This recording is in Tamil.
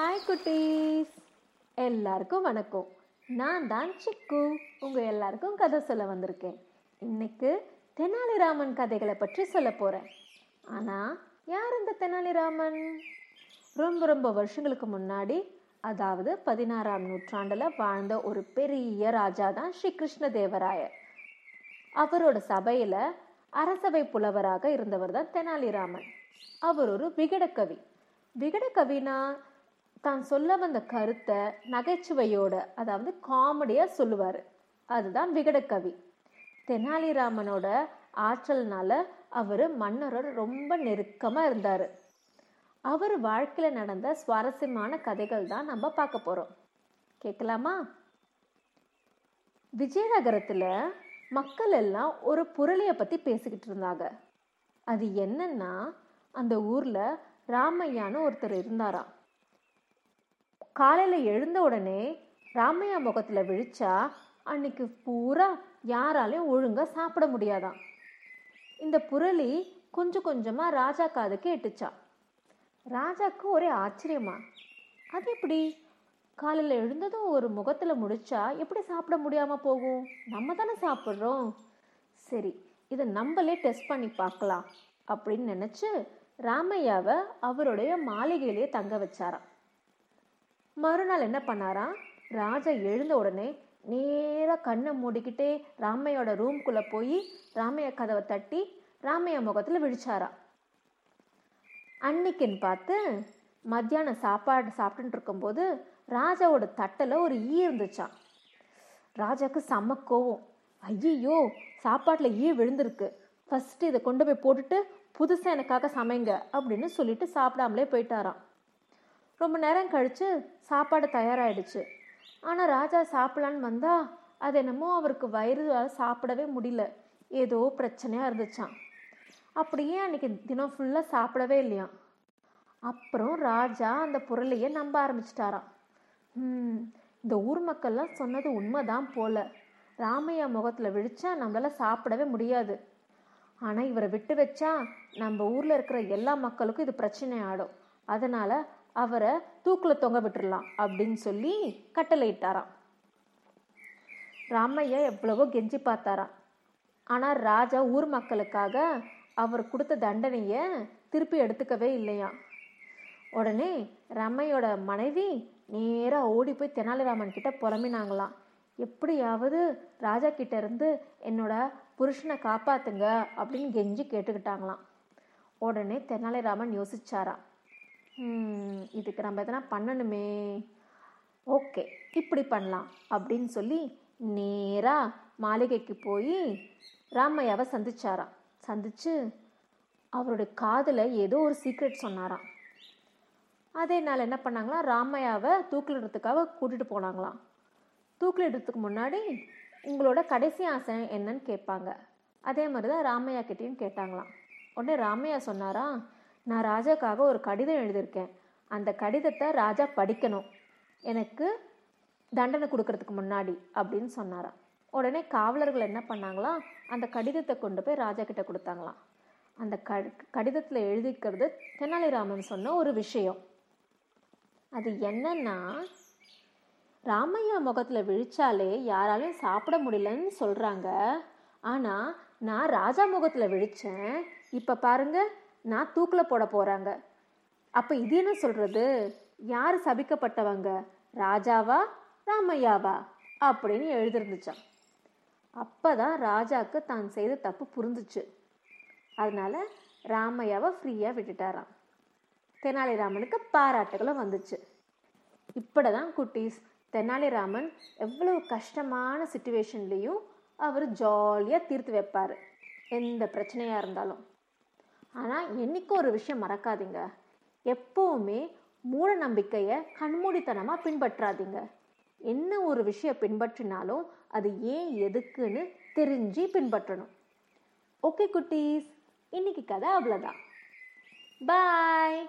ஹாய் குட்டீஸ். எல்லாருக்கும் வணக்கம். நான் தான் சிக்கு. உங்கள் எல்லாருக்கும் கதை சொல்ல வந்திருக்கேன். இன்னைக்கு தெனாலிராமன் கதைகளை பற்றி சொல்ல போகிறேன் ஆனால் யார் இந்த தெனாலிராமன்? ரொம்ப ரொம்ப வருஷங்களுக்கு முன்னாடி அதாவது பதினாறாம் நூற்றாண்டில் வாழ்ந்த ஒரு பெரிய ராஜா தான் ஸ்ரீ கிருஷ்ணதேவராயர் அவரோட சபையில் அரசவை புலவராக இருந்தவர் தான் தெனாலிராமன். அவர் ஒரு விகடக்கவி விகடக்கவினா தான் சொல்ல வந்த கருத்தை நகைச்சுவையோட அதாவது காமெடியாக சொல்லுவார். அதுதான் விகடகவி. தெனாலிராமனோட ஆற்றல்னால அவர் மன்னரோட ரொம்ப நெருக்கமாக இருந்தார். அவர் வாழ்க்கையில் நடந்த சுவாரஸ்யமான கதைகள் தான் நம்ம பார்க்க போகிறோம் கேட்கலாமா? விஜயநகரத்தில் மக்கள் எல்லாம் ஒரு புரளியை பற்றி பேசிக்கிட்டு இருந்தாங்க. அது என்னன்னா அந்த ஊரில் ராமையான்னு ஒருத்தர் இருந்தாராம். காலையில் எழுந்த உடனே ராமையா முகத்தில் விழிச்சா அன்னைக்கு பூரா யாராலையும் ஒழுங்காக சாப்பிட முடியாதாம் இந்த புரளி கொஞ்சம் கொஞ்சமாக ராஜா காதுக்கு எட்டுச்சா ராஜாக்கு ஒரே ஆச்சரியமா. அது எப்படி? காலையில் எழுந்ததும் ஒரு முகத்தில் முடிச்சா எப்படி சாப்பிட முடியாமல் போகும்? நம்ம தானே சாப்பிட்றோம். சரி இதை நம்மளே டெஸ்ட் பண்ணி பார்க்கலாம் அப்படின்னு நினச்சி ராமையாவை அவருடைய மாளிகையிலேயே தங்க வச்சாராம். மறுநாள் என்ன பண்ணாராம் ராஜா எழுந்த உடனே நேராக கண்ணை மூடிக்கிட்டே ராமையோட ரூம்குள்ளே போய் ராமையா கதவை தட்டி ராமையா முகத்தில் விழிச்சாராம் அன்னைக்குன்னு பார்த்து மத்தியானம் சாப்பாடு சாப்பிட்டுட்டு இருக்கும்போது ராஜாவோட தட்டில் ஒரு ஈ இருந்துச்சான் ராஜாவுக்கு செம்ம கோவம். ஐயோ சாப்பாட்டில் ஈ விழுந்திருக்கு. ஃபஸ்ட்டு இதை கொண்டு போய் போட்டுட்டு புதுசாக எனக்காக சமைங்க அப்படின்னு சொல்லிட்டு சாப்பிடாமலே போயிட்டாராம். ரொம்ப நேரம் கழித்து சாப்பாடு தயாராகிடுச்சு ஆனால் ராஜா சாப்பிடலான்னு வந்தால் அது என்னமோ அவருக்கு வயிறு சாப்பிடவே முடியல. ஏதோ பிரச்சனையாக இருந்துச்சான் அப்படியே அன்னைக்கு தினம் ஃபுல்லாக சாப்பிடவே இல்லையாம் அப்புறம் ராஜா அந்த பொருளையே நம்ப ஆரம்பிச்சிட்டாராம். இந்த ஊர் மக்கள்லாம் சொன்னது உண்மைதான் போல. ராமையா முகத்தில் விழிச்சா நம்மளால் சாப்பிடவே முடியாது. ஆனால் இவரை விட்டு வச்சா நம்ம ஊரில் இருக்கிற எல்லா மக்களுக்கும் இது பிரச்சனை ஆடும் அதனால் அவரை தூக்கில் தொங்க விட்டுடலாம் அப்படின்னு சொல்லி கட்டளையிட்டாராம். ராமையா எவ்வளவோ கெஞ்சி பார்த்தாராம். ஆனால் ராஜா ஊர் மக்களுக்காக அவர் கொடுத்த தண்டனையை திருப்பி எடுத்துக்கவே இல்லையாம். உடனே ரம்மையோட மனைவி நேராக ஓடி போய் தெனாலிராமன் கிட்ட புலம்பினாங்களாம். எப்படியாவது ராஜா கிட்ட இருந்து என்னோட புருஷனை காப்பாத்துங்க அப்படின்னு கெஞ்சி கேட்டுக்கிட்டாங்களாம். உடனே தெனாலிராமன் யோசிச்சாராம். இதுக்கு நம்ம எதனா பண்ணணுமே. ஓகே இப்படி பண்ணலாம் அப்படின்னு சொல்லி நேராக மாளிகைக்கு போய் ராமையாவை சந்திச்சாராம். சந்தித்து அவருடைய காதில் ஏதோ ஒரு சீக்ரெட் சொன்னாராம். அதே நாள் என்ன பண்ணாங்களாம்? ராமையாவை தூக்கிலிடுறதுக்காக கூட்டிகிட்டு போனாங்களாம். தூக்கிலிடுறதுக்கு முன்னாடி உங்களோட கடைசி ஆசை என்னன்னு கேட்பாங்க. அதே மாதிரி தான் ராமையா கிட்டேயும் கேட்டாங்களாம். உடனே ராமையா சொன்னாரா நான் ராஜாக்காக ஒரு கடிதம் எழுதியிருக்கேன். அந்த கடிதத்தை ராஜா படிக்கணும். எனக்கு தண்டனை கொடுக்கறதுக்கு முன்னாடி அப்படின்னு சொன்னாராம். உடனே காவலர்கள் என்ன பண்ணாங்களாம் அந்த கடிதத்தை கொண்டு போய் ராஜா கிட்ட கொடுத்தாங்களாம். அந்த கடிதத்தில் எழுதிக்கிறது தெனாலிராமன் சொன்ன ஒரு விஷயம். அது என்னன்னா ராமையா முகத்தில் விழிச்சாலே யாராலையும் சாப்பிட முடியலன்னு சொல்கிறாங்க ஆனால் நான் ராஜா முகத்தில் விழித்தேன் இப்போ பாருங்க நான் தூக்கில் போட போகிறாங்க அப்போ இது என்ன சொல்கிறது யார் சபிக்கப்பட்டவங்க? ராஜாவா? ராமையாவா? அப்படின்னு எழுதிருந்துச்சான் அப்போ தான் ராஜாவுக்கு தான் செய்த தப்பு புரிஞ்சிச்சு. அதனால் ராமையாவை ஃப்ரீயாக விட்டுட்டாராம். தெனாலிராமனுக்கு பாராட்டுகளும் வந்துச்சு. இப்படி தான் குட்டீஸ் தெனாலிராமன் எவ்வளவு கஷ்டமான சுச்சுவேஷன்லேயும் அவர் ஜாலியாக தீர்த்து வைப்பார். எந்த பிரச்சனையாக இருந்தாலும். ஆனால் என்றைக்கும் ஒரு விஷயம் மறக்காதீங்க. எப்போவுமே மூட நம்பிக்கையை கண்மூடித்தனமாக பின்பற்றாதீங்க. என்ன ஒரு விஷயம் பின்பற்றினாலும் அது ஏன் எதுக்குன்னு தெரிஞ்சு பின்பற்றணும். ஓகே குட்டீஸ். இன்னைக்கு கதை அவ்வளோதான் பாய்.